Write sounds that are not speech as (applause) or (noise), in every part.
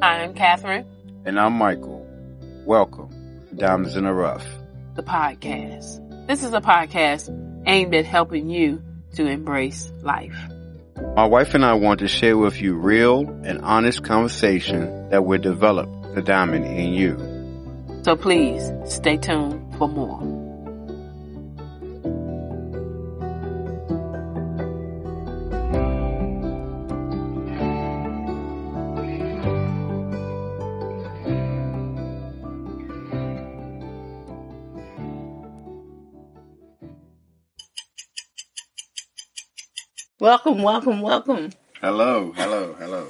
I'm Catherine. And I'm Michael. Welcome to Diamonds in the Rough, the podcast. This is a podcast aimed at helping you to embrace life. My wife and I want to share with you real and honest conversation that will develop the diamond in you. So please stay tuned for more. Welcome, welcome, welcome. Hello, hello, hello.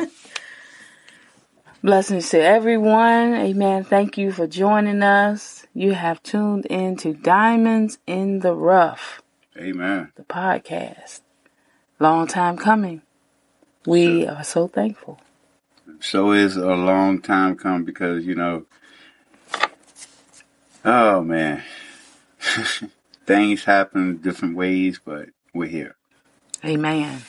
Blessings to everyone. Amen. Thank you for joining us. You have tuned in to Diamonds in the Rough. Amen. The podcast. Long time coming. We sure. are so thankful. So is a long time coming because, you know, oh man, (laughs) things happen different ways, but we're here. Amen.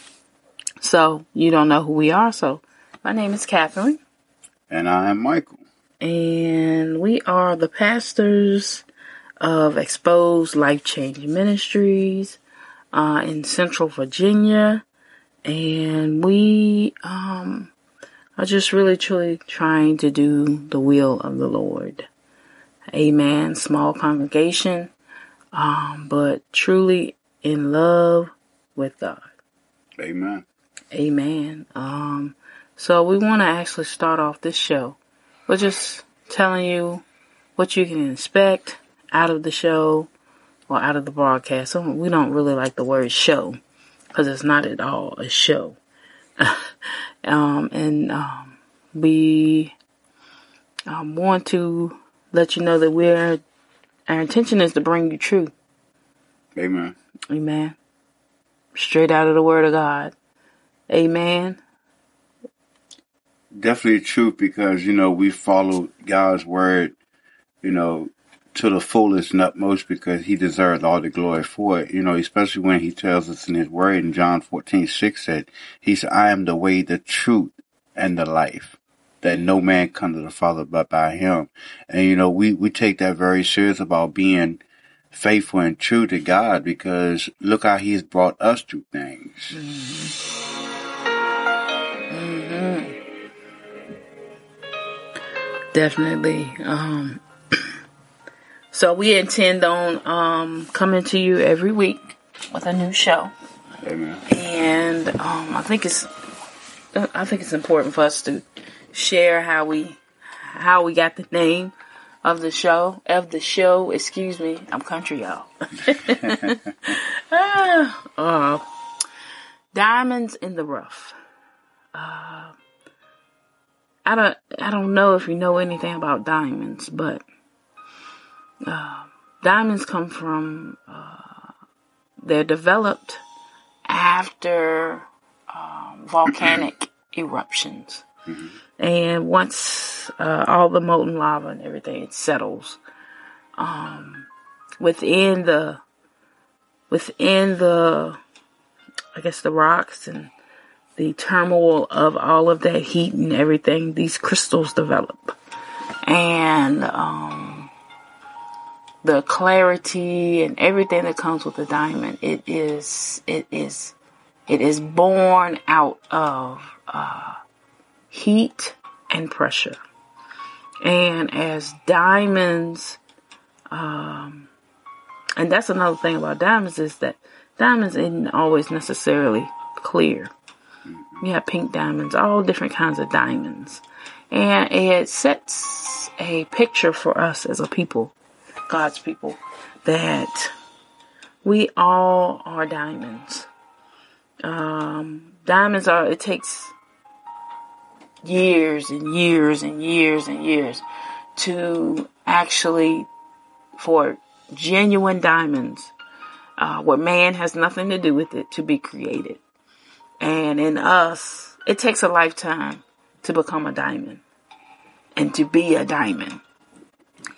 So you don't know who we are. So my name is Catherine. And I am Michael. And we are the pastors of Exposed Life Change Ministries uh, in Central Virginia. And we um, are just really, truly trying to do the will of the Lord. Amen. Small congregation, um, but truly in love with God. Amen. Amen. Um, so we want to actually start off this show with just telling you what you can expect out of the show or out of the broadcast. So we don't really like the word show because it's not at all a show. (laughs) um, and um, we um, want to let you know that we're our intention is to bring you truth. Amen. Amen straight out of the Word of God. Amen. Definitely true because, you know, we follow God's Word, you know, to the fullest and utmost because he deserves all the glory for it. You know, especially when he tells us in his word in John 14, 6 that he said, I am the way, the truth, and the life. That no man come to the Father but by him. And you know, we, we take that very serious about being faithful and true to God because look how He's brought us through things. Mm-hmm. Mm-hmm. Definitely. Um, (clears throat) so we intend on um, coming to you every week with a new show. Amen. And um, I think it's I think it's important for us to share how we how we got the name of the show, of the show, excuse me, I'm country y'all. (laughs) ah, uh, diamonds in the rough. Uh, I don't, I don't know if you know anything about diamonds, but, uh, diamonds come from, uh, they're developed after, um, volcanic eruptions. Mm-hmm. And once uh, all the molten lava and everything settles, um, within the within the I guess the rocks and the turmoil of all of that heat and everything, these crystals develop, and um, the clarity and everything that comes with the diamond, it is it is it is born out of. Uh, heat and pressure. And as diamonds, um, and that's another thing about diamonds is that diamonds isn't always necessarily clear. You have pink diamonds, all different kinds of diamonds. And it sets a picture for us as a people, God's people, that we all are diamonds. Um, diamonds are, it takes years and years and years and years to actually for genuine diamonds uh, where man has nothing to do with it to be created. And in us it takes a lifetime to become a diamond and to be a diamond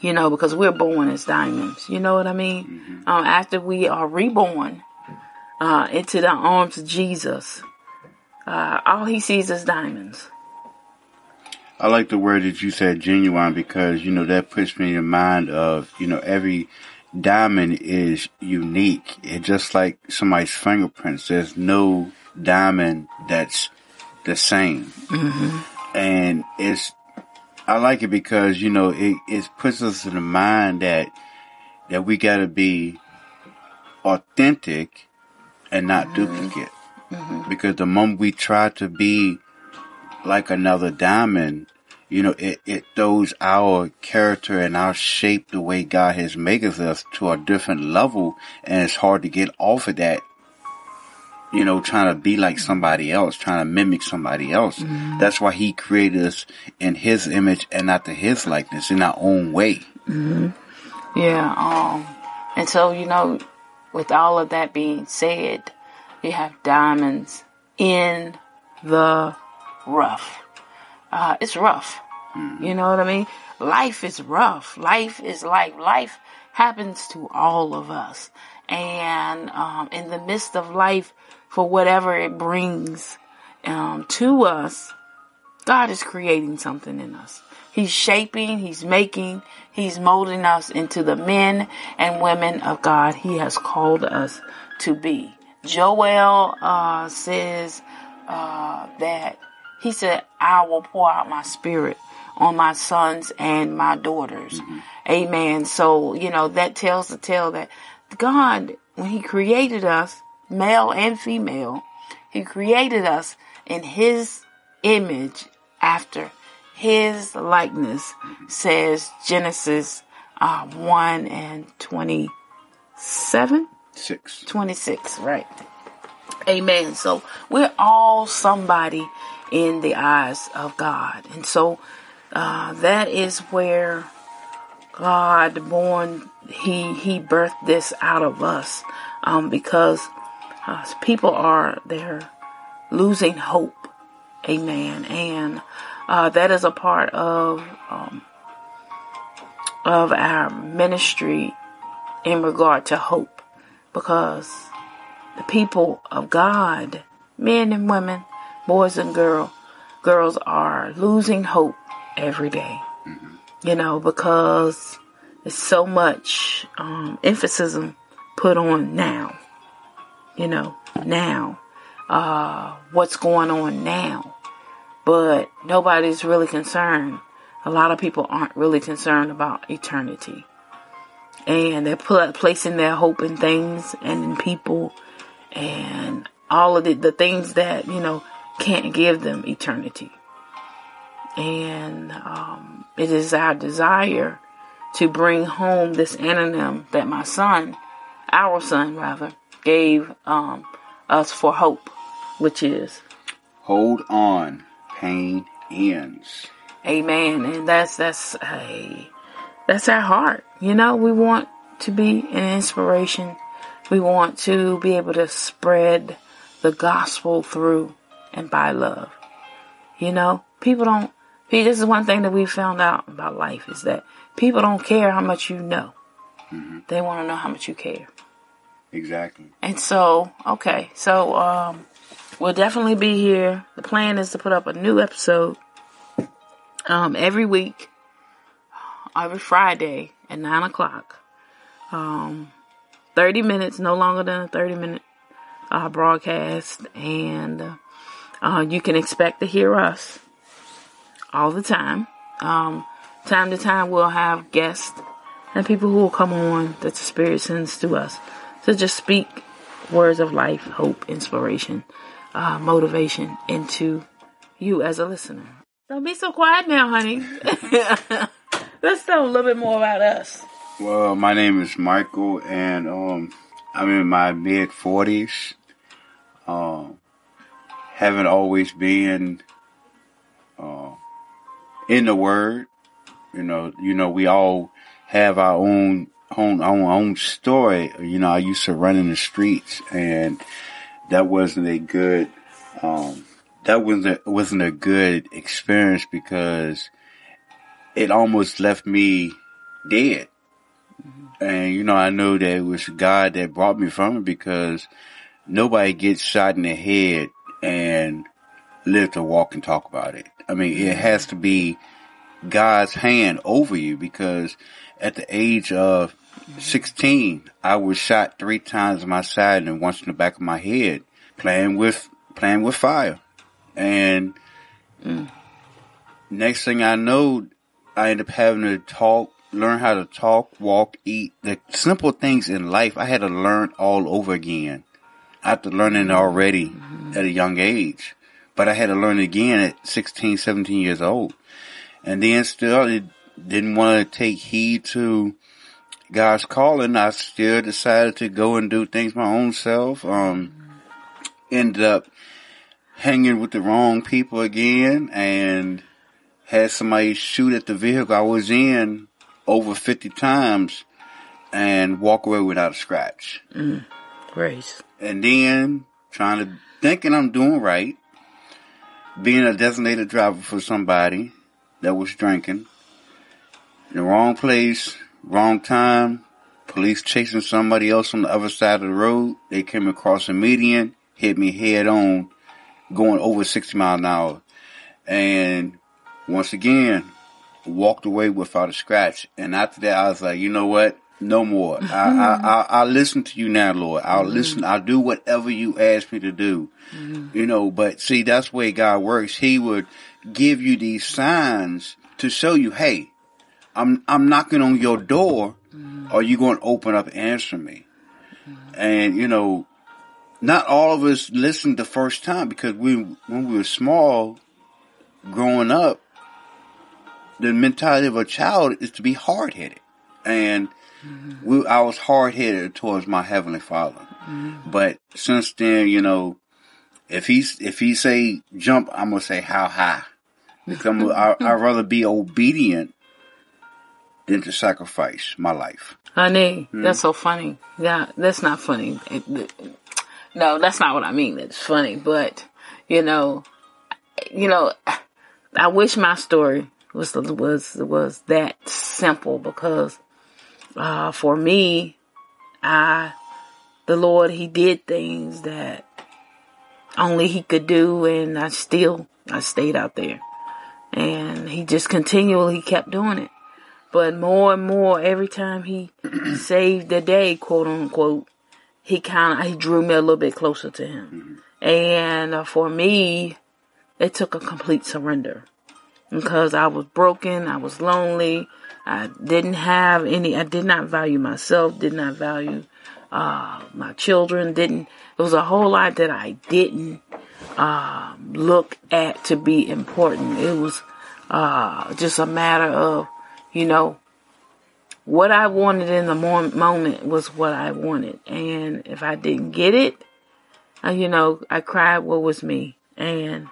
you know because we're born as diamonds. You know what i mean? Mm-hmm. um, after we are reborn uh, into the arms of jesus uh, all he sees is diamonds I like the word that you said, genuine, because you know that puts me in mind of you know every diamond is unique. It's just like somebody's fingerprints. There's no diamond that's the same, mm-hmm. and it's. I like it because you know it it puts us in the mind that that we got to be authentic and not mm-hmm. duplicate. Mm-hmm. Because the moment we try to be like another diamond, you know, it, it throws our character and our shape the way God has made us to a different level and it's hard to get off of that. You know, trying to be like somebody else, trying to mimic somebody else. Mm-hmm. That's why he created us in his image and not to his likeness in our own way. Mm-hmm. Yeah. Um, and so, you know, with all of that being said, you have diamonds in the rough. Uh, it's rough. Mm-hmm. You know what I mean? Life is rough. Life is life. Life happens to all of us. And um, in the midst of life, for whatever it brings um, to us, God is creating something in us. He's shaping, He's making, He's molding us into the men and women of God He has called us to be. Joel uh, says uh, that he said, I will pour out my spirit on my sons and my daughters. Mm-hmm. Amen. So, you know, that tells the tale that God, when He created us, male and female, He created us in His image after His likeness, says Genesis uh, 1 and 27? Six. 26, right. Amen. So we're all somebody in the eyes of God. And so uh, that is where God born, he, he birthed this out of us um, because uh, people are, they're losing hope. Amen. And uh, that is a part of um, of our ministry in regard to hope because the people of God, men and women, boys and girls, girls are losing hope every day. Mm-hmm. You know, because there's so much um, emphasis put on now. You know, now, uh, what's going on now, but nobody's really concerned. A lot of people aren't really concerned about eternity and they're placing their hope in things and in people and all of the, the things that you know can't give them eternity and um, it is our desire to bring home this anonym that my son our son rather gave um, us for hope which is hold on pain ends amen and that's that's a that's our heart. You know, we want to be an inspiration. We want to be able to spread the gospel through and by love. You know, people don't, this is one thing that we found out about life is that people don't care how much you know. Mm-hmm. They want to know how much you care. Exactly. And so, okay, so, um, we'll definitely be here. The plan is to put up a new episode, um, every week every Friday at nine o'clock. Um, 30 minutes, no longer than a 30 minute uh, broadcast, and uh, you can expect to hear us all the time. Um, time to time, we'll have guests and people who will come on that the Spirit sends to us to just speak words of life, hope, inspiration, uh, motivation into you as a listener. Don't be so quiet now, honey. (laughs) Let's tell a little bit more about us. Well, my name is Michael, and um, I'm in my mid forties. Um, haven't always been uh, in the Word. You know, you know, we all have our own own our own story. You know, I used to run in the streets, and that wasn't a good. Um, that wasn't a, wasn't a good experience because it almost left me dead. Mm-hmm. And you know, I know that it was God that brought me from it because nobody gets shot in the head and live to walk and talk about it. I mean, it has to be God's hand over you because at the age of 16, I was shot three times in my side and once in the back of my head playing with, playing with fire. And mm. next thing I know, I end up having to talk, learn how to talk, walk, eat, the simple things in life I had to learn all over again. After learning already mm-hmm. At a young age, but I had to learn again at 16, 17 years old. And then still it didn't want to take heed to God's calling. I still decided to go and do things my own self. Um, ended up hanging with the wrong people again and had somebody shoot at the vehicle I was in over 50 times and walk away without a scratch. Mm, grace. And then trying to, thinking I'm doing right, being a designated driver for somebody that was drinking, in the wrong place, wrong time, police chasing somebody else on the other side of the road. They came across a median, hit me head on, going over 60 miles an hour. And once again, walked away without a scratch. And after that, I was like, you know what? No more. I, I, I, will listen to you now, Lord. I'll mm-hmm. listen. I'll do whatever you ask me to do. Mm-hmm. You know, but see, that's the way God works. He would give you these signs to show you, hey, I'm, I'm knocking on your door. Mm-hmm. Are you going to open up and answer me? And, you know, not all of us listened the first time because we, when we were small, growing up, the mentality of a child is to be hard headed. And mm-hmm. we, I was hard headed towards my heavenly father. Mm-hmm. But since then, you know, if he's, if he say jump, I'm going to say how high. Because I, (laughs) I'd rather be obedient than to sacrifice my life. Honey, hmm? that's so funny. Yeah, that's not funny. It, it, no, that's not what I mean. It's funny, but you know, you know, I wish my story was was was that simple because uh, for me, I the Lord He did things that only He could do, and I still I stayed out there, and He just continually kept doing it. But more and more, every time He (clears throat) saved the day, quote unquote, He kind of He drew me a little bit closer to Him, and uh, for me, it took a complete surrender. Because I was broken, I was lonely, I didn't have any, I did not value myself, did not value uh, my children, didn't, there was a whole lot that I didn't uh, look at to be important. It was uh, just a matter of, you know, what I wanted in the moment was what I wanted. And if I didn't get it, uh, you know, I cried what was me. And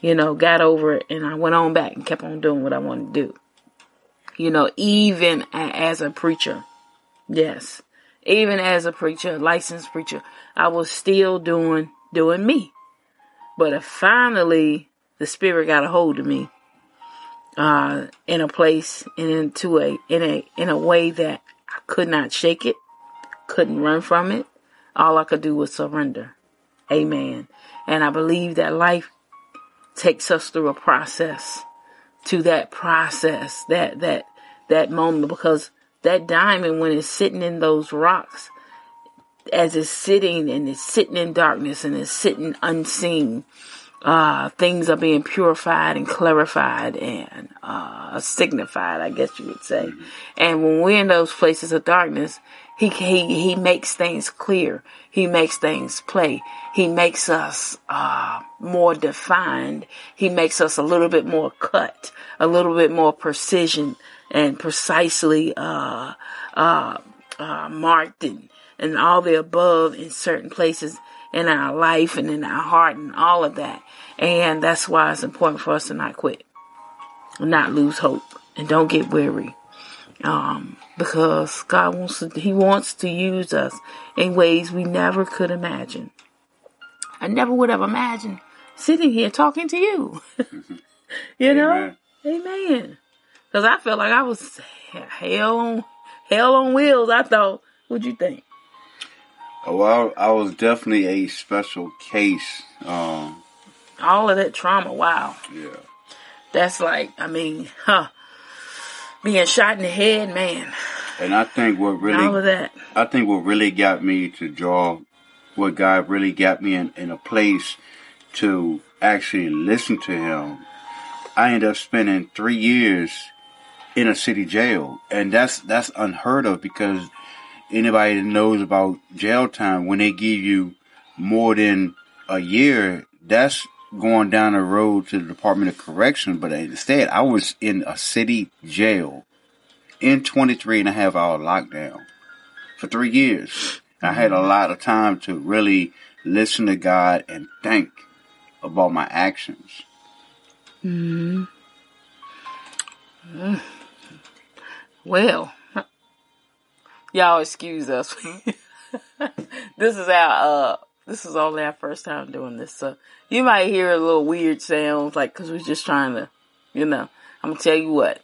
you know, got over it and I went on back and kept on doing what I wanted to do. You know, even as a preacher. Yes. Even as a preacher, licensed preacher, I was still doing, doing me. But finally, the spirit got a hold of me, uh, in a place and into a, in a, in a way that I could not shake it, couldn't run from it. All I could do was surrender. Amen. And I believe that life takes us through a process to that process, that, that, that moment, because that diamond, when it's sitting in those rocks, as it's sitting and it's sitting in darkness and it's sitting unseen, uh, things are being purified and clarified and, uh, signified, I guess you would say. Mm-hmm. And when we're in those places of darkness, he, he, he makes things clear. He makes things play. He makes us, uh, more defined. He makes us a little bit more cut, a little bit more precision and precisely, uh, uh, uh, marked and, and all the above in certain places in our life and in our heart and all of that. And that's why it's important for us to not quit, not lose hope, and don't get weary. Um, because God wants to, He wants to use us in ways we never could imagine. I never would have imagined sitting here talking to you. (laughs) you know? Amen. Because I felt like I was hell on hell on wheels. I thought, what'd you think? Oh, well, I was definitely a special case. Um, All of that trauma, wow. Yeah. That's like, I mean, huh? Being shot in the head, man. And I think what really, All of that. I think what really got me to draw, what God really got me in, in a place to actually listen to Him. I ended up spending three years in a city jail, and that's that's unheard of because anybody that knows about jail time, when they give you more than a year, that's going down the road to the Department of Correction. But instead, I was in a city jail in 23 and a half hour lockdown for three years. I had a lot of time to really listen to God and think about my actions. hmm Well, y'all excuse us. (laughs) this is our uh, this is only our first time doing this, so you might hear a little weird sounds, like because we're just trying to, you know. I'm gonna tell you what.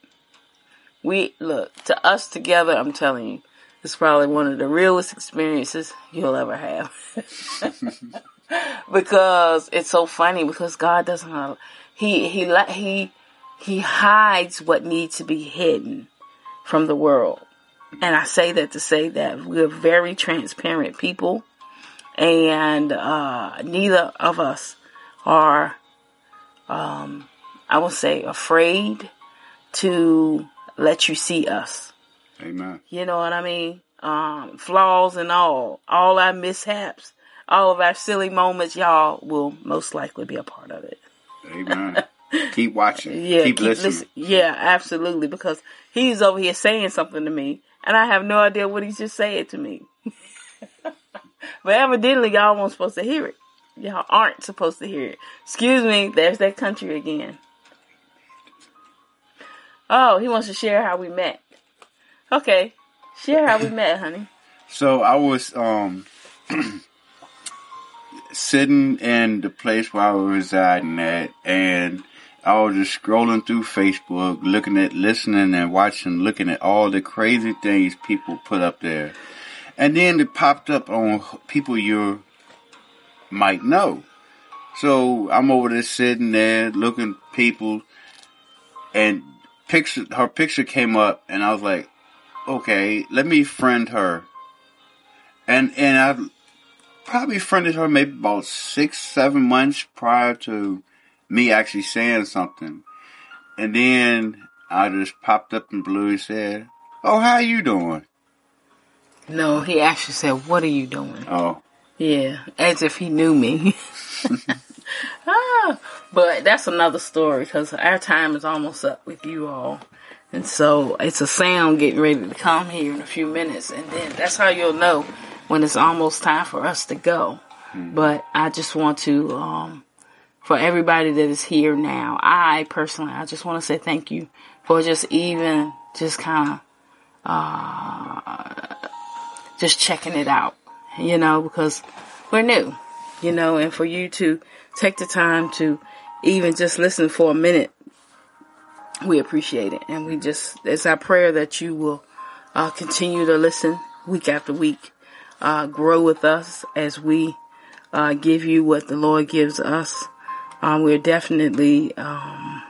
We look to us together. I'm telling you, it's probably one of the realest experiences you'll ever have. (laughs) because it's so funny because God doesn't. He he he he hides what needs to be hidden from the world. And I say that to say that we're very transparent people and uh, neither of us are um, I will say afraid to let you see us. Amen. You know what I mean? Um, flaws and all, all our mishaps, all of our silly moments, y'all will most likely be a part of it. Amen. (laughs) keep watching. Yeah, keep, keep listening. listen- Yeah, absolutely. Because he's over here saying something to me, and I have no idea what he's just saying to me. (laughs) but evidently, y'all weren't supposed to hear it. Y'all aren't supposed to hear it. Excuse me. There's that country again. Oh, he wants to share how we met. Okay, share how we met, honey. (laughs) So I was um (clears throat) sitting in the place where I was residing at, and I was just scrolling through Facebook, looking at, listening, and watching, looking at all the crazy things people put up there, and then it popped up on people you might know. So I'm over there sitting there looking people, and picture her picture came up, and I was like, okay, let me friend her. And and I probably friended her maybe about six, seven months prior to me actually saying something. And then I just popped up in blue and said, Oh, how you doing? No, he actually said, "What are you doing?" Oh, Yeah, as if he knew me. (laughs) ah, but that's another story because our time is almost up with you all. And so it's a sound getting ready to come here in a few minutes. And then that's how you'll know when it's almost time for us to go. But I just want to, um, for everybody that is here now, I personally, I just want to say thank you for just even, just kind of, uh, just checking it out, you know, because we're new, you know, and for you to take the time to even just listen for a minute, we appreciate it. And we just, it's our prayer that you will uh, continue to listen week after week, uh, grow with us as we uh, give you what the Lord gives us. Um, we're definitely, um,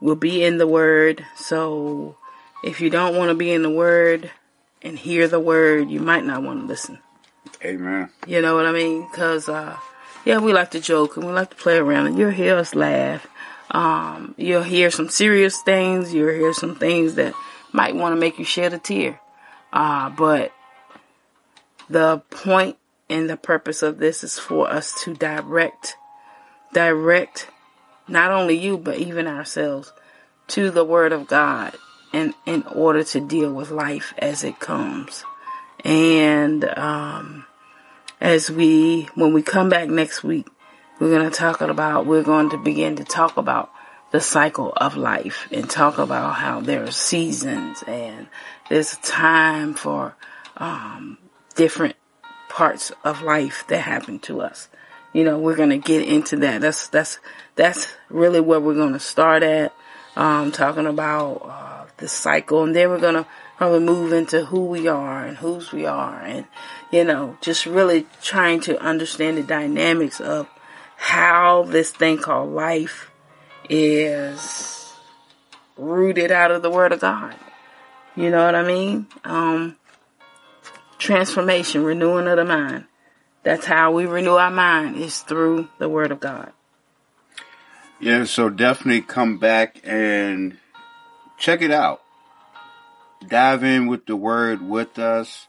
we'll be in the Word. So if you don't want to be in the Word and hear the Word, you might not want to listen. amen. You know what I mean? Cause, uh, yeah, we like to joke and we like to play around and you'll hear us laugh. Um, you'll hear some serious things. You'll hear some things that might want to make you shed a tear. Uh, but the point and the purpose of this is for us to direct, direct not only you, but even ourselves to the word of God in, in order to deal with life as it comes. And, um, as we, when we come back next week, we're going to talk about, we're going to begin to talk about the cycle of life and talk about how there are seasons and there's a time for, um, different parts of life that happen to us. You know, we're going to get into that. That's, that's, that's really where we're going to start at, um, talking about, uh, the cycle and then we're going to probably move into who we are and whose we are and, you know, just really trying to understand the dynamics of how this thing called life is rooted out of the Word of God. You know what I mean? Um, transformation, renewing of the mind. That's how we renew our mind is through the Word of God. Yeah, so definitely come back and check it out. Dive in with the Word with us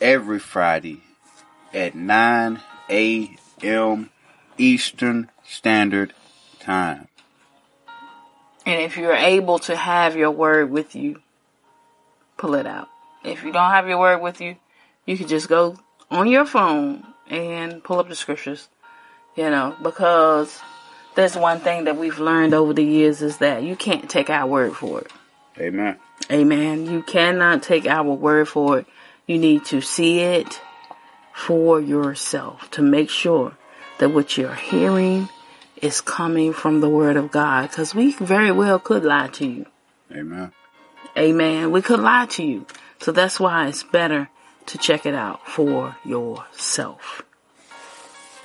every Friday at 9 a.m. Eastern Standard Time. And if you're able to have your word with you, pull it out. If you don't have your word with you, you can just go on your phone and pull up the scriptures. You know, because there's one thing that we've learned over the years is that you can't take our word for it. Amen. Amen. You cannot take our word for it. You need to see it for yourself to make sure that what you're hearing is coming from the word of God. Cause we very well could lie to you. Amen. Amen. We could lie to you. So that's why it's better to check it out for yourself.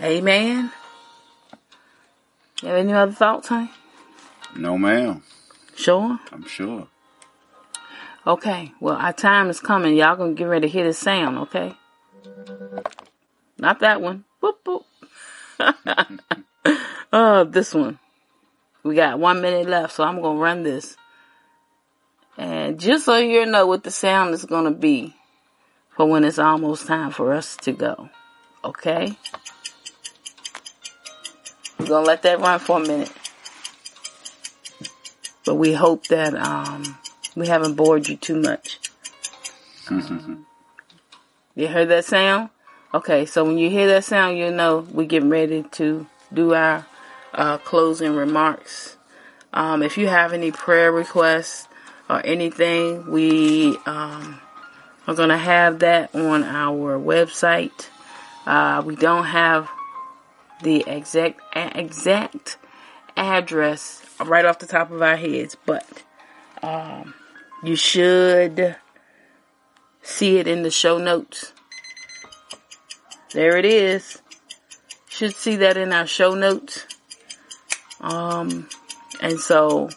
Amen. You have any other thoughts, honey? No, ma'am. Sure. I'm sure. Okay. Well, our time is coming. Y'all gonna get ready to hear the sound, okay? Not that one. Boop, boop. oh, (laughs) this one. We got one minute left, so I'm gonna run this. And just so you know what the sound is gonna be for when it's almost time for us to go. Okay? We're gonna let that run for a minute. But we hope that um, we haven't bored you too much. (laughs) You heard that sound? Okay, so when you hear that sound, you know we're getting ready to do our uh, closing remarks. Um, if you have any prayer requests or anything, we um, are going to have that on our website. Uh, we don't have the exact exact address right off the top of our heads, but um, you should see it in the show notes. There it is. Should see that in our show notes. Um, and so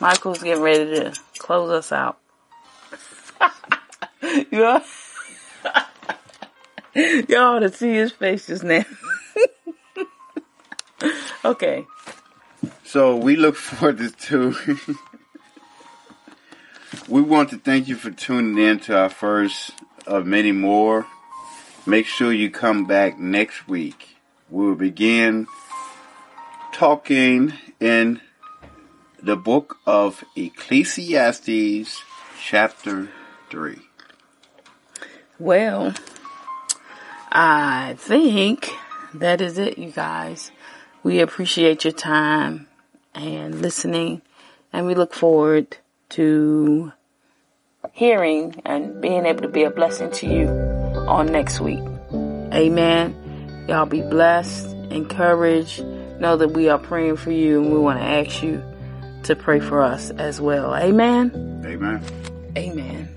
Michael's getting ready to close us out. (laughs) Y'all ought (laughs) to see his face just now. (laughs) okay. So we look forward to. we want to thank you for tuning in to our first of many more. Make sure you come back next week. We will begin talking in the book of Ecclesiastes, chapter 3. Well, I think that is it, you guys. We appreciate your time and listening, and we look forward to hearing and being able to be a blessing to you on next week. Amen. Y'all be blessed, encouraged. Know that we are praying for you, and we want to ask you to pray for us as well. Amen. Amen. Amen.